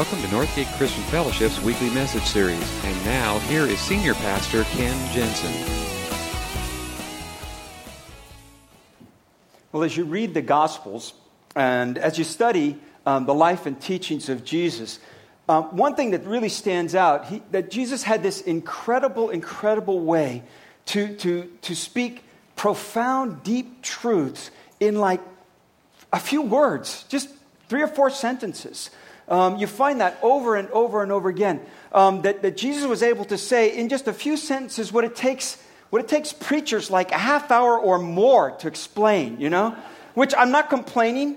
Welcome to Northgate Christian Fellowship's weekly message series. And now, here is Senior Pastor Ken Jensen. Well, as you read the Gospels and as you study um, the life and teachings of Jesus, uh, one thing that really stands out he, that Jesus had this incredible, incredible way to, to, to speak profound, deep truths in like a few words, just three or four sentences. Um, you find that over and over and over again. Um, that, that Jesus was able to say in just a few sentences what it takes what it takes preachers like a half hour or more to explain, you know? Which I'm not complaining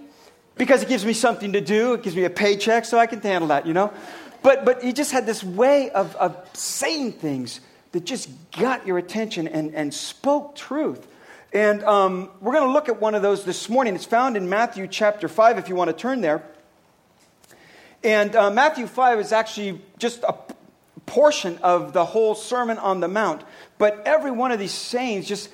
because it gives me something to do, it gives me a paycheck, so I can handle that, you know? But, but he just had this way of, of saying things that just got your attention and, and spoke truth. And um, we're going to look at one of those this morning. It's found in Matthew chapter 5, if you want to turn there. And uh, Matthew 5 is actually just a portion of the whole Sermon on the Mount. But every one of these sayings just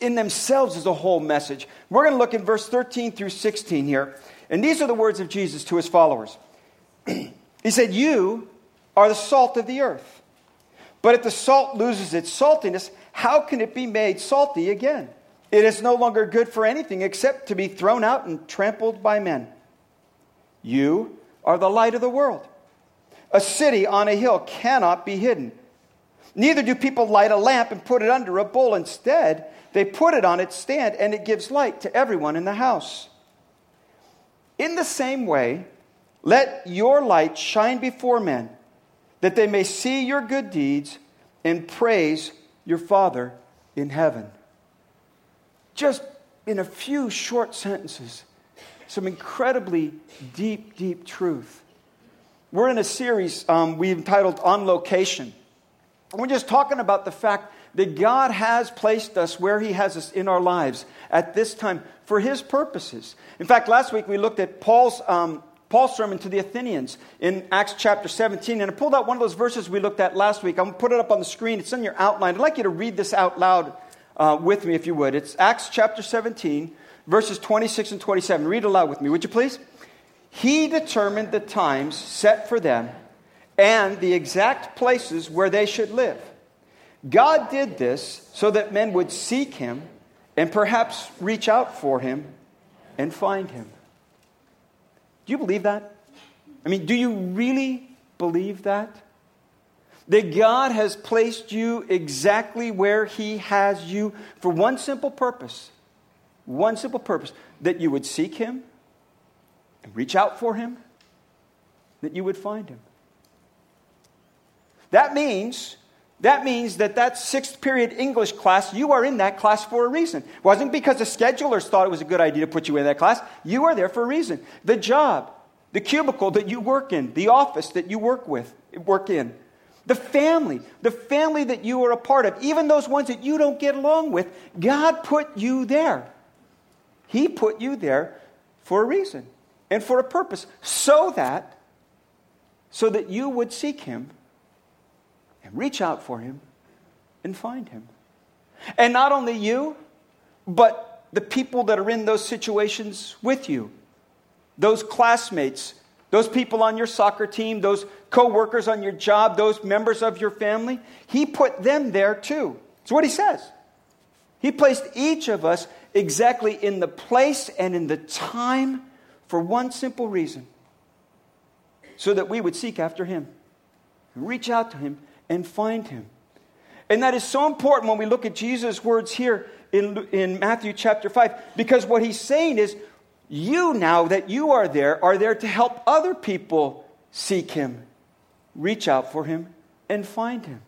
in themselves is a whole message. We're going to look in verse 13 through 16 here. And these are the words of Jesus to his followers. he said, You are the salt of the earth. But if the salt loses its saltiness, how can it be made salty again? It is no longer good for anything except to be thrown out and trampled by men. You are the light of the world. A city on a hill cannot be hidden. Neither do people light a lamp and put it under a bowl. Instead, they put it on its stand and it gives light to everyone in the house. In the same way, let your light shine before men, that they may see your good deeds and praise your Father in heaven. Just in a few short sentences, some incredibly deep, deep truth. We're in a series um, we've entitled On Location. And we're just talking about the fact that God has placed us where He has us in our lives at this time for His purposes. In fact, last week we looked at Paul's, um, Paul's sermon to the Athenians in Acts chapter 17, and I pulled out one of those verses we looked at last week. I'm going to put it up on the screen. It's in your outline. I'd like you to read this out loud uh, with me, if you would. It's Acts chapter 17, verses 26 and 27. Read aloud with me, would you please? He determined the times set for them and the exact places where they should live. God did this so that men would seek him and perhaps reach out for him and find him. Do you believe that? I mean, do you really believe that? That God has placed you exactly where he has you for one simple purpose one simple purpose that you would seek him and reach out for him, that you would find him. That means that means that that sixth period English class, you are in that class for a reason. It wasn't because the schedulers thought it was a good idea to put you in that class. You are there for a reason. The job, the cubicle that you work in, the office that you work with, work in, the family, the family that you are a part of, even those ones that you don't get along with, God put you there. He put you there for a reason and for a purpose so that so that you would seek him and reach out for him and find him. And not only you, but the people that are in those situations with you. Those classmates, those people on your soccer team, those co-workers on your job, those members of your family, he put them there too. It's what he says. He placed each of us exactly in the place and in the time for one simple reason so that we would seek after Him, reach out to Him, and find Him. And that is so important when we look at Jesus' words here in, in Matthew chapter 5, because what He's saying is, you now that you are there are there to help other people seek Him, reach out for Him, and find Him.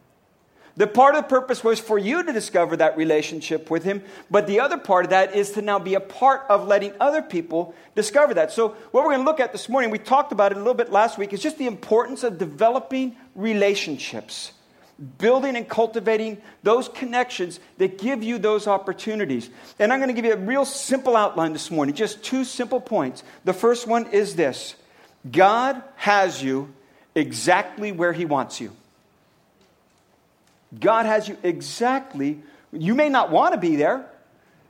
The part of the purpose was for you to discover that relationship with Him, but the other part of that is to now be a part of letting other people discover that. So, what we're going to look at this morning, we talked about it a little bit last week, is just the importance of developing relationships, building and cultivating those connections that give you those opportunities. And I'm going to give you a real simple outline this morning, just two simple points. The first one is this God has you exactly where He wants you. God has you exactly, you may not want to be there.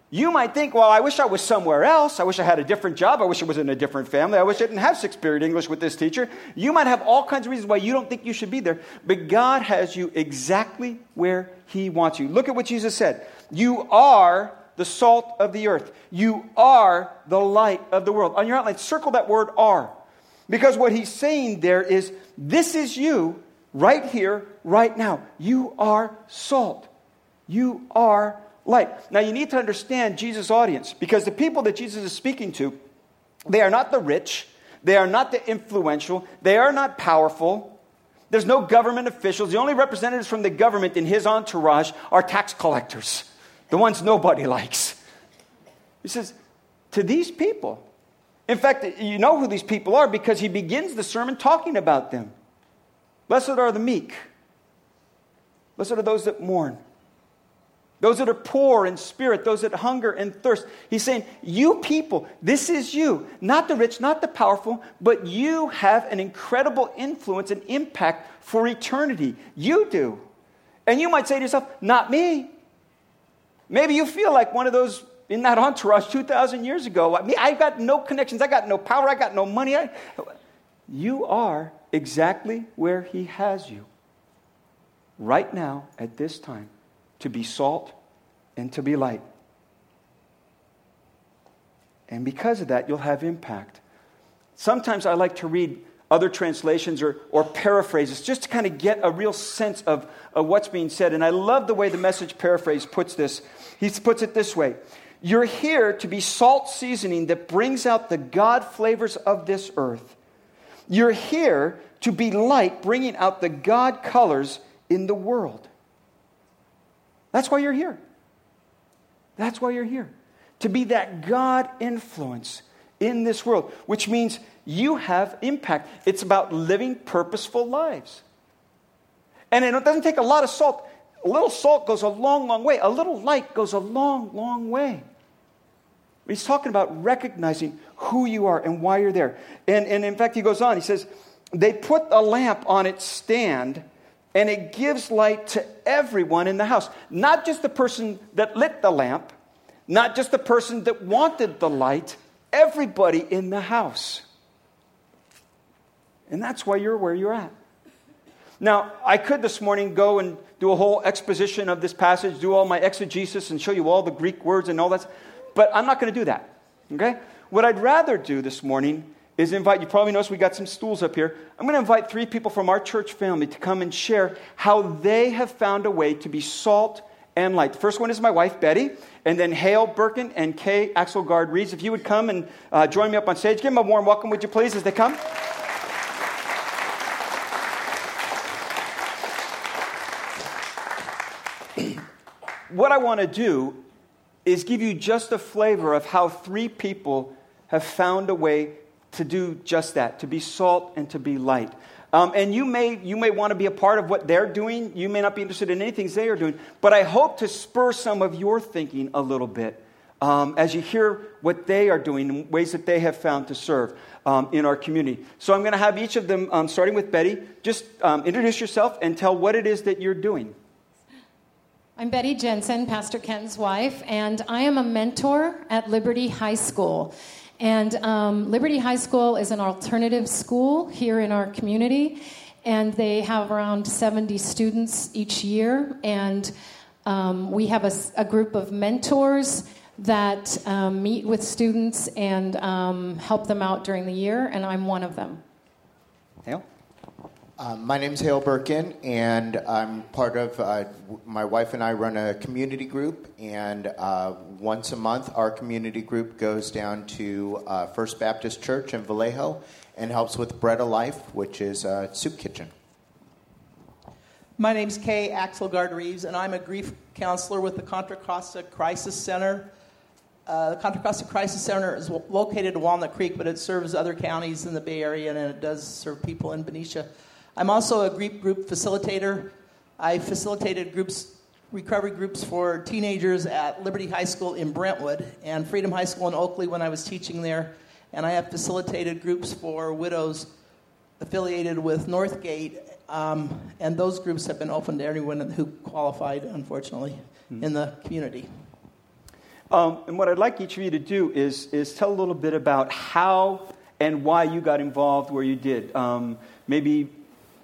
You might think, well, I wish I was somewhere else. I wish I had a different job. I wish I was in a different family. I wish I didn't have sixth period English with this teacher. You might have all kinds of reasons why you don't think you should be there, but God has you exactly where He wants you. Look at what Jesus said. You are the salt of the earth. You are the light of the world. On your outline, circle that word are. Because what he's saying there is, this is you right here, right now. You are salt. You are light. Now, you need to understand Jesus' audience because the people that Jesus is speaking to, they are not the rich, they are not the influential, they are not powerful. There's no government officials. The only representatives from the government in his entourage are tax collectors, the ones nobody likes. He says, to these people, in fact, you know who these people are because he begins the sermon talking about them. Blessed are the meek. Blessed are those that mourn those that are poor in spirit, those that hunger and thirst. He's saying, You people, this is you. Not the rich, not the powerful, but you have an incredible influence and impact for eternity. You do. And you might say to yourself, Not me. Maybe you feel like one of those in that entourage 2,000 years ago. I mean, I've got no connections, I got no power, I got no money. I... You are exactly where He has you right now at this time to be salt and to be light. And because of that, you'll have impact. Sometimes I like to read other translations or, or paraphrases just to kind of get a real sense of, of what's being said. And I love the way the message paraphrase puts this. He puts it this way You're here to be salt seasoning that brings out the God flavors of this earth. You're here to be light, bringing out the God colors in the world. That's why you're here. That's why you're here. To be that God influence in this world, which means you have impact. It's about living purposeful lives. And it doesn't take a lot of salt. A little salt goes a long, long way. A little light goes a long, long way. He's talking about recognizing who you are and why you're there. And, and in fact, he goes on, he says, They put a lamp on its stand and it gives light to everyone in the house. Not just the person that lit the lamp, not just the person that wanted the light, everybody in the house. And that's why you're where you're at. Now, I could this morning go and do a whole exposition of this passage, do all my exegesis, and show you all the Greek words and all that, but I'm not going to do that. Okay? What I'd rather do this morning is invite, you probably noticed we got some stools up here. I'm going to invite three people from our church family to come and share how they have found a way to be salt and light. The first one is my wife, Betty, and then Hale Birkin and Kay Axelgard Reeves. If you would come and uh, join me up on stage, give them a warm welcome, would you please, as they come? what I want to do is give you just a flavor of how three people have found a way to do just that, to be salt and to be light. Um, and you may, you may want to be a part of what they're doing. You may not be interested in anything they are doing. But I hope to spur some of your thinking a little bit um, as you hear what they are doing and ways that they have found to serve um, in our community. So I'm going to have each of them, um, starting with Betty, just um, introduce yourself and tell what it is that you're doing. I'm Betty Jensen, Pastor Ken's wife, and I am a mentor at Liberty High School. And um, Liberty High School is an alternative school here in our community, and they have around 70 students each year. And um, we have a, a, group of mentors that um, meet with students and um, help them out during the year, and I'm one of them. Hale? Um, my name is Hale Birkin, and I'm part of, uh, my wife and I run a community group, and uh, once a month, our community group goes down to uh, First Baptist Church in Vallejo and helps with Bread of Life, which is a soup kitchen. My name is Kay Axelgard Reeves, and I'm a grief counselor with the Contra Costa Crisis Center. Uh, the Contra Costa Crisis Center is located in Walnut Creek, but it serves other counties in the Bay Area, and it does serve people in Benicia. I'm also a group group facilitator. I facilitated groups recovery groups for teenagers at Liberty High School in Brentwood and Freedom High School in Oakley when I was teaching there. And I have facilitated groups for widows affiliated with Northgate. Um, and those groups have been open to anyone who qualified, unfortunately, mm-hmm. in the community. Um, and what I'd like each of you to do is, is tell a little bit about how and why you got involved where you did. Um, maybe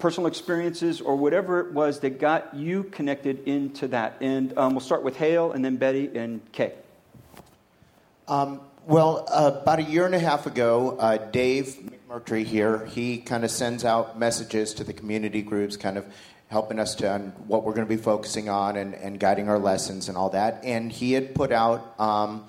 personal experiences or whatever it was that got you connected into that. And um, we'll start with Hale and then Betty and Kay. Um, well, uh, about a year and a half ago, uh, Dave McMurtry here, he kind of sends out messages to the community groups, kind of helping us to on what we're going to be focusing on and, and guiding our lessons and all that. And he had put out um,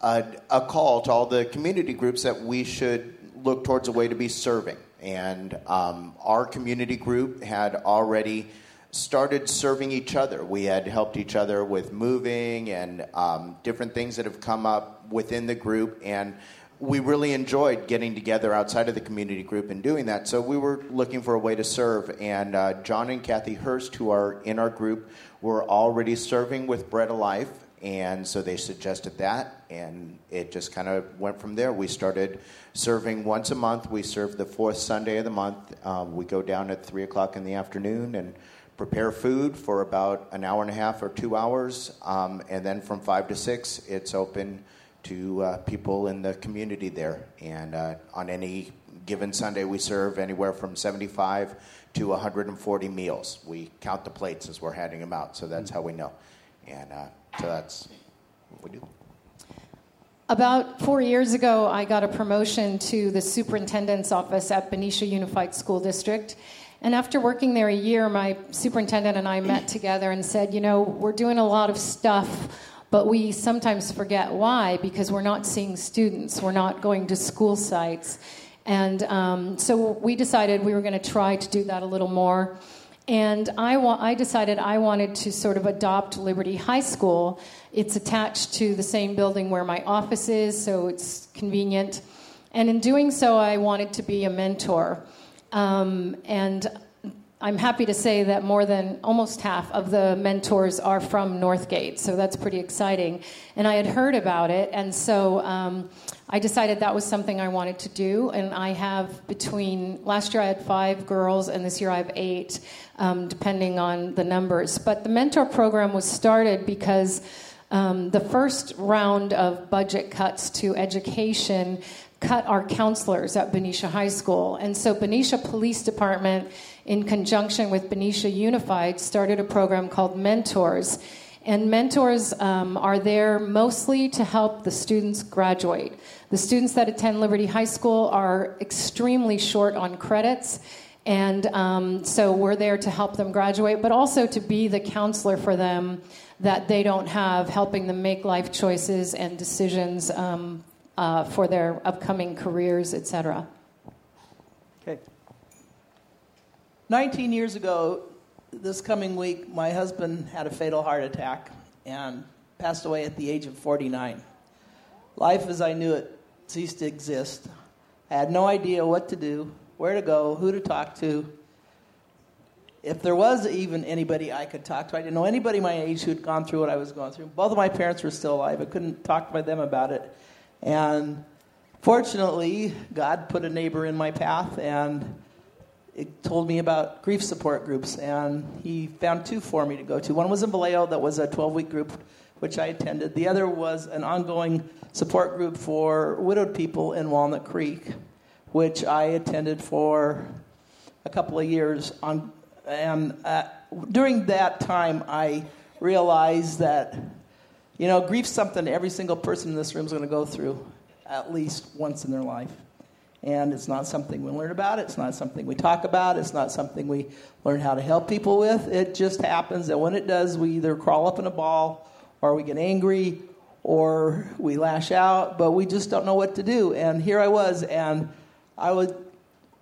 a, a call to all the community groups that we should look towards a way to be serving. And um, our community group had already started serving each other. We had helped each other with moving and um, different things that have come up within the group. And we really enjoyed getting together outside of the community group and doing that. So we were looking for a way to serve. And uh, John and Kathy Hurst, who are in our group, were already serving with Bread of Life. And so they suggested that, and it just kind of went from there. We started serving once a month. We serve the fourth Sunday of the month. Um, we go down at 3 o'clock in the afternoon and prepare food for about an hour and a half or two hours. Um, and then from 5 to 6, it's open to uh, people in the community there. And uh, on any given Sunday, we serve anywhere from 75 to 140 meals. We count the plates as we're handing them out, so that's how we know. And uh, so that's what we do. About four years ago, I got a promotion to the superintendent's office at Benicia Unified School District. And after working there a year, my superintendent and I met together and said, You know, we're doing a lot of stuff, but we sometimes forget why because we're not seeing students, we're not going to school sites. And um, so we decided we were going to try to do that a little more. And I, wa- I decided I wanted to sort of adopt Liberty High School. It's attached to the same building where my office is, so it's convenient. And in doing so, I wanted to be a mentor. Um, and I'm happy to say that more than almost half of the mentors are from Northgate, so that's pretty exciting. And I had heard about it, and so um, I decided that was something I wanted to do. And I have between last year I had five girls, and this year I have eight, um, depending on the numbers. But the mentor program was started because um, the first round of budget cuts to education cut our counselors at Benicia High School. And so Benicia Police Department, in conjunction with Benicia Unified, started a program called Mentors. And mentors um, are there mostly to help the students graduate. The students that attend Liberty High School are extremely short on credits. And um, so we're there to help them graduate, but also to be the counselor for them that they don't have, helping them make life choices and decisions um, uh, for their upcoming careers, etc. Okay. 19 years ago, this coming week, my husband had a fatal heart attack and passed away at the age of 49. Life as I knew it ceased to exist. I had no idea what to do, where to go, who to talk to. If there was even anybody I could talk to, I didn't know anybody my age who'd gone through what I was going through. Both of my parents were still alive. I couldn't talk to them about it. And fortunately, God put a neighbor in my path and it told me about grief support groups. And he found two for me to go to. One was in Vallejo, that was a 12 week group, which I attended. The other was an ongoing support group for widowed people in Walnut Creek, which I attended for a couple of years. On, and uh, during that time, I realized that you know, grief's something every single person in this room is going to go through at least once in their life. And it's not something we learn about, it's not something we talk about, it's not something we learn how to help people with. It just happens that when it does, we either crawl up in a ball or we get angry or we lash out, but we just don't know what to do. And here I was, and I would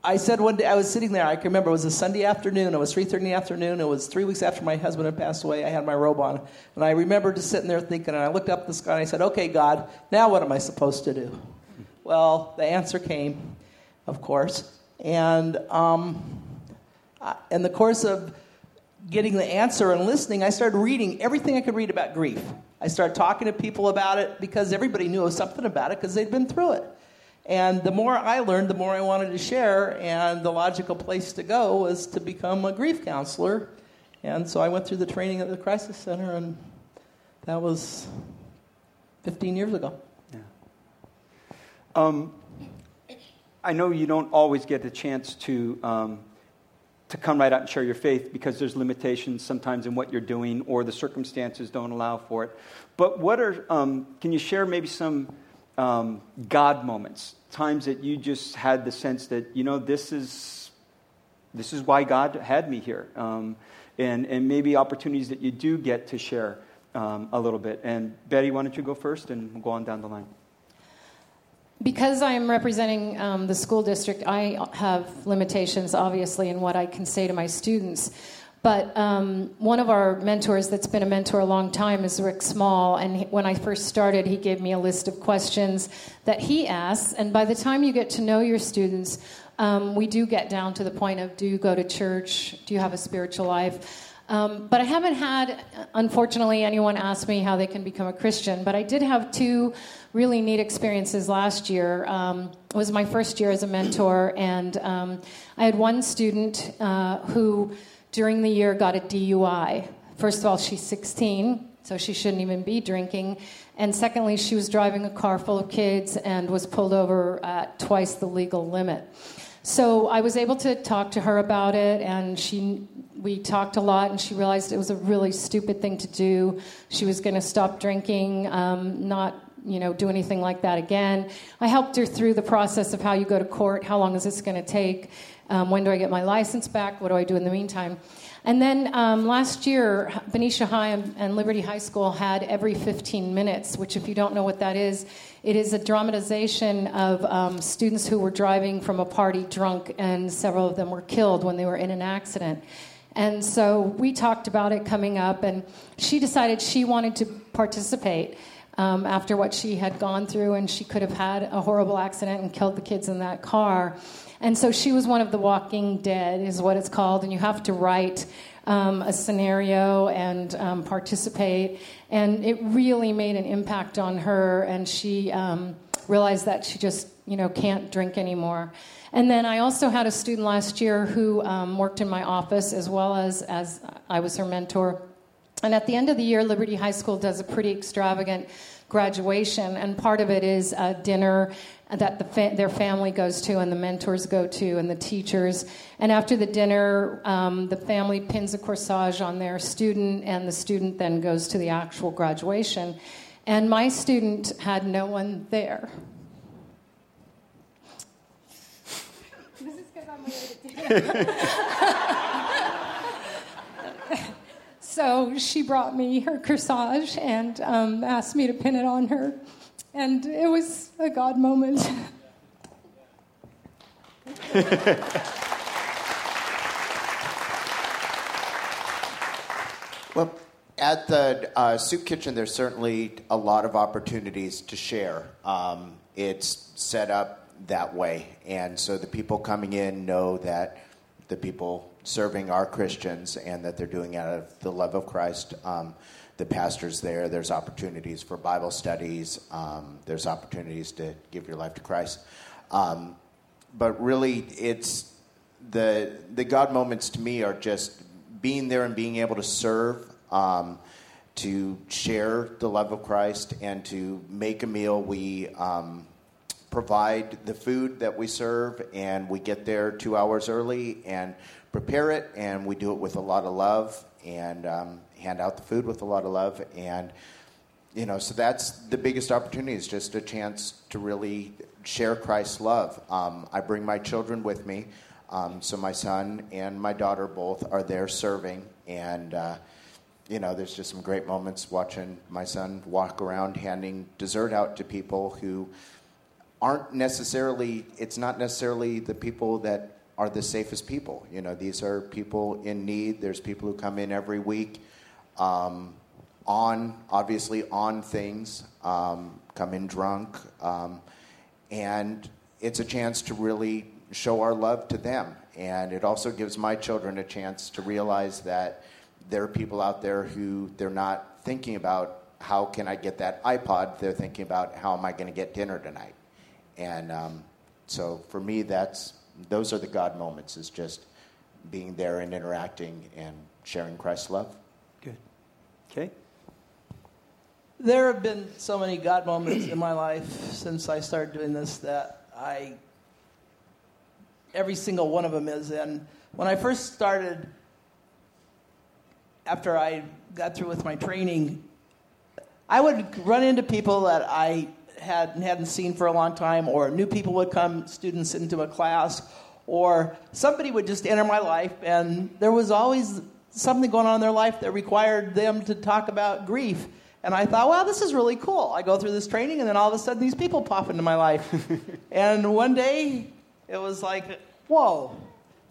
I said one day I was sitting there. I can remember it was a Sunday afternoon. It was three thirty in the afternoon. It was three weeks after my husband had passed away. I had my robe on, and I remember just sitting there thinking. And I looked up at the sky and I said, "Okay, God, now what am I supposed to do?" Well, the answer came, of course, and um, in the course of getting the answer and listening, I started reading everything I could read about grief. I started talking to people about it because everybody knew something about it because they'd been through it. And the more I learned, the more I wanted to share. And the logical place to go was to become a grief counselor. And so I went through the training at the Crisis Center, and that was 15 years ago. Yeah. Um, I know you don't always get the chance to, um, to come right out and share your faith because there's limitations sometimes in what you're doing or the circumstances don't allow for it. But what are, um, can you share maybe some um, God moments, times that you just had the sense that, you know, this is, this is why God had me here? Um, and, and maybe opportunities that you do get to share um, a little bit. And Betty, why don't you go first and we'll go on down the line. Because I'm representing um, the school district, I have limitations, obviously, in what I can say to my students. But um, one of our mentors that's been a mentor a long time is Rick Small. And he, when I first started, he gave me a list of questions that he asks. And by the time you get to know your students, um, we do get down to the point of do you go to church? Do you have a spiritual life? Um, but I haven't had, unfortunately, anyone ask me how they can become a Christian. But I did have two really neat experiences last year. Um, it was my first year as a mentor, and um, I had one student uh, who, during the year, got a DUI. First of all, she's 16, so she shouldn't even be drinking. And secondly, she was driving a car full of kids and was pulled over at twice the legal limit. So I was able to talk to her about it, and she we talked a lot, and she realized it was a really stupid thing to do. She was going to stop drinking, um, not you know do anything like that again. I helped her through the process of how you go to court, how long is this going to take, um, when do I get my license back, what do I do in the meantime. And then um, last year, Benicia High and Liberty High School had every 15 minutes, which, if you don't know what that is, it is a dramatization of um, students who were driving from a party drunk, and several of them were killed when they were in an accident. And so we talked about it coming up, and she decided she wanted to participate um, after what she had gone through, and she could have had a horrible accident and killed the kids in that car. And so she was one of the walking dead, is what it's called, and you have to write um, a scenario and um, participate. And it really made an impact on her, and she um, realized that she just, you know, can't drink anymore. And then I also had a student last year who um, worked in my office as well as, as I was her mentor. And at the end of the year, Liberty High School does a pretty extravagant graduation, and part of it is a dinner that the fa- their family goes to, and the mentors go to, and the teachers. And after the dinner, um, the family pins a corsage on their student, and the student then goes to the actual graduation. And my student had no one there. so she brought me her corsage and um, asked me to pin it on her. And it was a God moment. well, at the uh, soup kitchen, there's certainly a lot of opportunities to share. Um, it's set up that way. And so the people coming in know that the people serving are Christians and that they're doing out of the love of Christ. Um, the pastors there, there's opportunities for Bible studies, um, there's opportunities to give your life to Christ. Um, but really, it's the, the God moments to me are just being there and being able to serve um, to share the love of Christ and to make a meal. We um, provide the food that we serve, and we get there two hours early and prepare it, and we do it with a lot of love and um, hand out the food with a lot of love. And, you know, so that's the biggest opportunity is just a chance to really share Christ's love. Um, I bring my children with me. Um, so my son and my daughter both are there serving, and uh, you know, there's just some great moments watching my son walk around handing dessert out to people who aren't necessarily, it's not necessarily the people that are the safest people. You know, these are people in need. There's people who come in every week um, on, obviously, on things, um, come in drunk. Um, and it's a chance to really show our love to them. And it also gives my children a chance to realize that there are people out there who they're not thinking about how can I get that iPod, they're thinking about how am I going to get dinner tonight. And um, so for me, that's those are the God moments. Is just being there and interacting and sharing Christ's love. Good. Okay. There have been so many God moments in my life since I started doing this that I, every single one of them is. And when I first started, after I got through with my training, I would run into people that I had, hadn't seen for a long time, or new people would come, students into a class, or somebody would just enter my life, and there was always something going on in their life that required them to talk about grief. And I thought, wow, this is really cool. I go through this training, and then all of a sudden, these people pop into my life. and one day, it was like, whoa,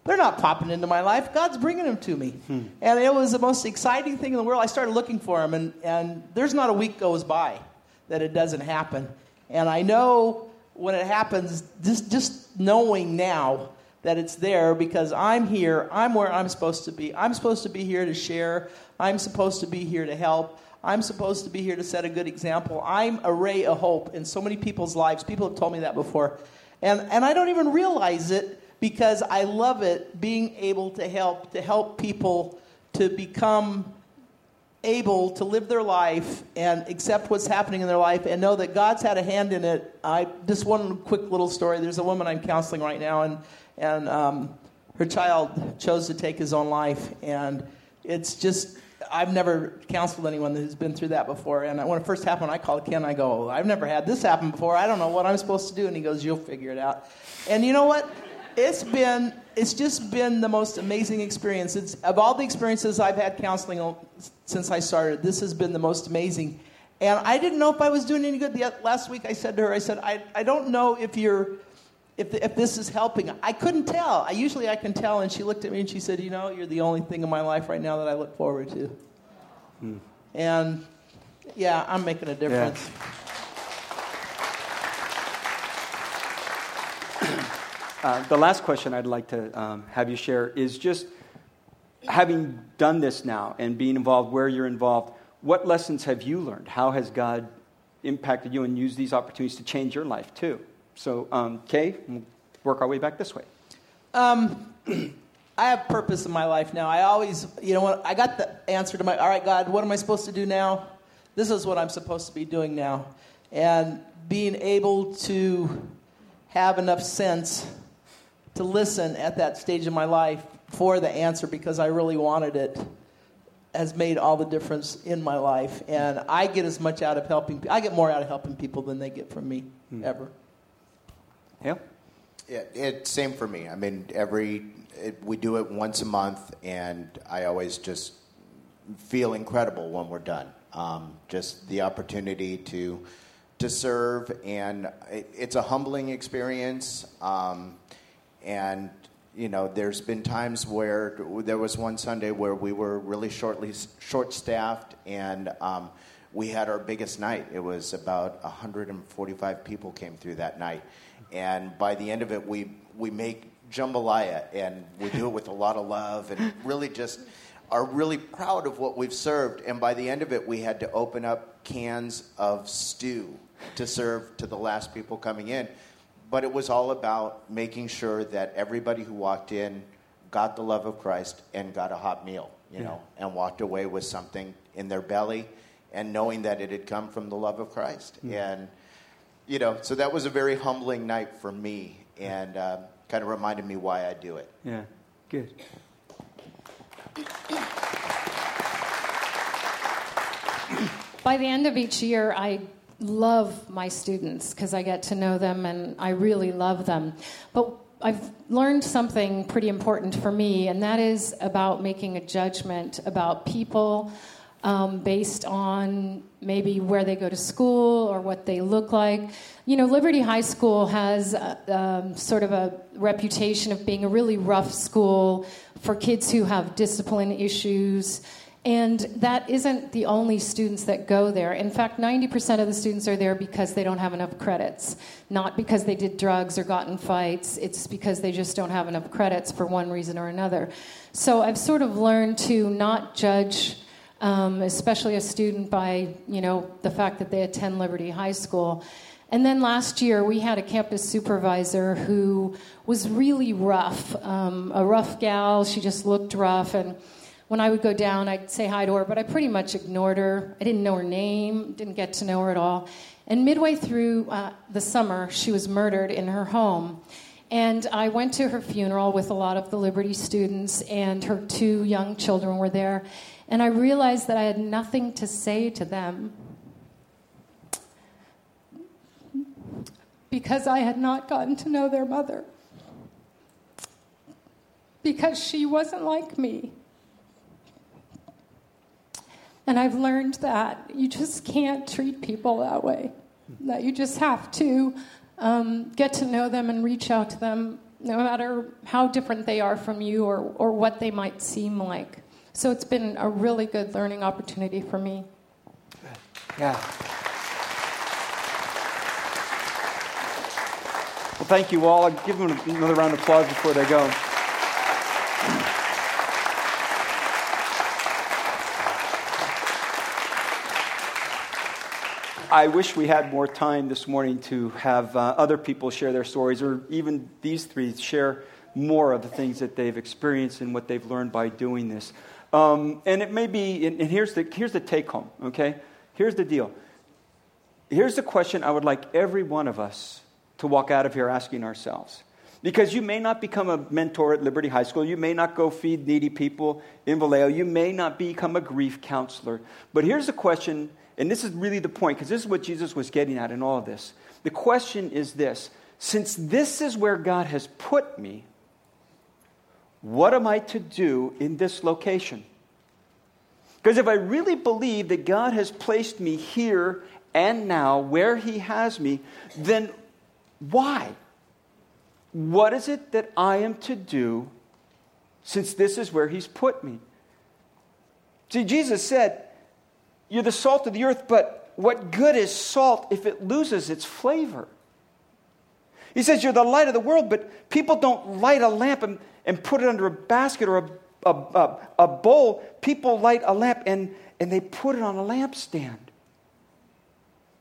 they're not popping into my life. God's bringing them to me. Hmm. And it was the most exciting thing in the world. I started looking for them, and, and there's not a week goes by that it doesn't happen. And I know when it happens, just, just knowing now that it's there because I'm here, I'm where I'm supposed to be. I'm supposed to be here to share, I'm supposed to be here to help. I'm supposed to be here to set a good example. I'm a ray of hope in so many people's lives. People have told me that before. And, and I don't even realize it because I love it being able to help to help people to become able to live their life and accept what's happening in their life and know that God's had a hand in it. I just one quick little story. There's a woman I'm counseling right now, and and um, her child chose to take his own life, and it's just. I've never counseled anyone who's been through that before. And when it first happened, I called Ken. I go, I've never had this happen before. I don't know what I'm supposed to do. And he goes, You'll figure it out. And you know what? It's been it's just been the most amazing experience. It's, of all the experiences I've had counseling since I started, this has been the most amazing. And I didn't know if I was doing any good. The, last week I said to her, I said, I, I don't know if you're if, if this is helping. I couldn't tell. I usually I can tell. And she looked at me and she said, You know, you're the only thing in my life right now that I look forward to. Hmm. And yeah, I'm making a difference. Yeah. Uh, the last question I'd like to um, have you share is just having done this now and being involved where you're involved, what lessons have you learned? How has God impacted you and used these opportunities to change your life too? So, um, Kay, we'll work our way back this way. Um, I have purpose in my life now. I always, you know, when I got the answer to my, all right, God, what am I supposed to do now? This is what I'm supposed to be doing now. And being able to have enough sense to listen at that stage of my life for the answer because I really wanted it has made all the difference in my life. And I get as much out of helping, I get more out of helping people than they get from me, hmm. ever. Yeah? Yeah, it, same for me. I mean, every, it, we do it once a month, and I always just feel incredible when we're done. Um, just the opportunity to, to serve, and it, it's a humbling experience. Um, and you know, there's been times where there was one Sunday where we were really shortly short staffed, and um, we had our biggest night. It was about 145 people came through that night, and by the end of it, we we make jambalaya, and we do it with a lot of love, and really just are really proud of what we've served. And by the end of it, we had to open up cans of stew to serve to the last people coming in but it was all about making sure that everybody who walked in got the love of Christ and got a hot meal, you yeah. know, and walked away with something in their belly and knowing that it had come from the love of Christ. Mm. And, you know, so that was a very humbling night for me and uh, kind of reminded me why I do it. Yeah, good. By the end of each year, I love my students because I get to know them and I really love them. But I've learned something pretty important for me, and that is about making a judgment about people um, based on maybe where they go to school or what they look like. You know, Liberty High School has um, sort of a reputation of being a really rough school for kids who have discipline issues and that isn't the only students that go there. In fact, 90% of the students are there because they don't have enough credits, not because they did drugs or got in fights. It's because they just don't have enough credits for one reason or another. So I've sort of learned to not judge, um, especially a student, by you know the fact that they attend Liberty High School. And then last year, we had a campus supervisor who was really rough, um, a rough gal. She just looked rough and when I would go down, I'd say hi to her, but I pretty much ignored her. I didn't know her name, didn't get to know her at all. And midway through uh, the summer, she was murdered in her home. And I went to her funeral with a lot of the Liberty students, and her two young children were there. And I realized that I had nothing to say to them because I had not gotten to know their mother. Because she wasn't like me. And I've learned that you just can't treat people that way, that you just have to um, get to know them and reach out to them, no matter how different they are from you or, or what they might seem like. So it's been a really good learning opportunity for me. Yeah. Well, thank you all. I'll give them another round of applause before they go. I wish we had more time this morning to have uh, other people share their stories, or even these three share more of the things that they've experienced and what they've learned by doing this. Um, and it may be, and, and here's the, here's the take home, okay? Here's the deal. Here's the question I would like every one of us to walk out of here asking ourselves. Because you may not become a mentor at Liberty High School. You may not go feed needy people in Vallejo. You may not become a grief counselor. But here's the question and this is really the point, because this is what Jesus was getting at in all of this. The question is this since this is where God has put me, what am I to do in this location? Because if I really believe that God has placed me here and now where He has me, then why? What is it that I am to do since this is where He's put me? See, Jesus said, you're the salt of the earth, but what good is salt if it loses its flavor? He says, You're the light of the world, but people don't light a lamp and, and put it under a basket or a, a, a, a bowl. People light a lamp and, and they put it on a lampstand.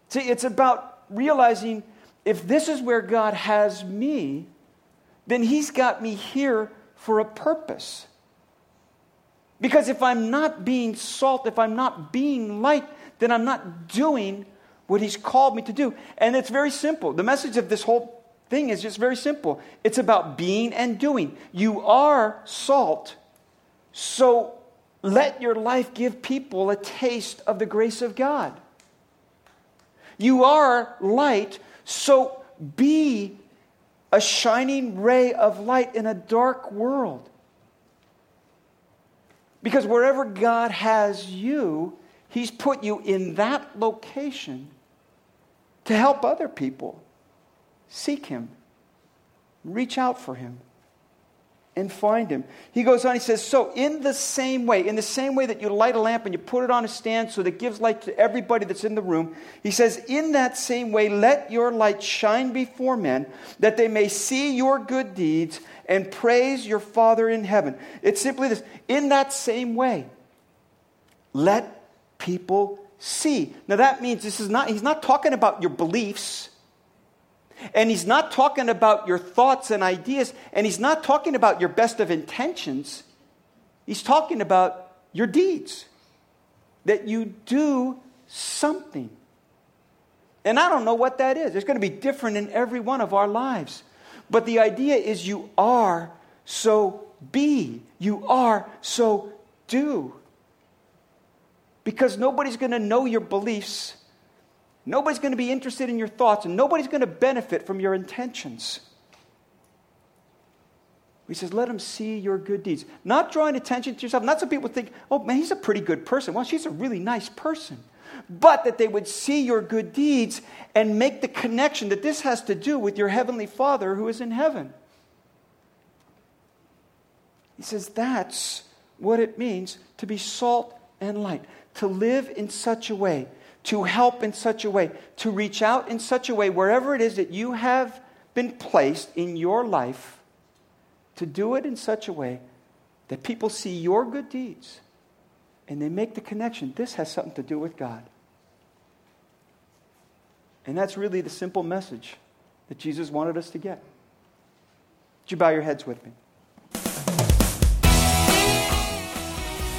See, it's about realizing if this is where God has me, then He's got me here for a purpose. Because if I'm not being salt, if I'm not being light, then I'm not doing what He's called me to do. And it's very simple. The message of this whole thing is just very simple it's about being and doing. You are salt, so let your life give people a taste of the grace of God. You are light, so be a shining ray of light in a dark world. Because wherever God has you, He's put you in that location to help other people seek Him, reach out for Him, and find Him. He goes on, he says, So, in the same way, in the same way that you light a lamp and you put it on a stand so that it gives light to everybody that's in the room, he says, In that same way, let your light shine before men, that they may see your good deeds and praise your Father in heaven. It's simply this in that same way, let people see. Now that means this is not, he's not talking about your beliefs. And he's not talking about your thoughts and ideas. And he's not talking about your best of intentions. He's talking about your deeds. That you do something. And I don't know what that is. It's going to be different in every one of our lives. But the idea is you are, so be. You are, so do. Because nobody's going to know your beliefs. Nobody's going to be interested in your thoughts, and nobody's going to benefit from your intentions. He says, let them see your good deeds. Not drawing attention to yourself. Not some people think, oh man, he's a pretty good person. Well, she's a really nice person but that they would see your good deeds and make the connection that this has to do with your heavenly Father who is in heaven. He says that's what it means to be salt and light, to live in such a way, to help in such a way, to reach out in such a way, wherever it is that you have been placed in your life, to do it in such a way that people see your good deeds and they make the connection. This has something to do with God. And that's really the simple message that Jesus wanted us to get. Would you bow your heads with me?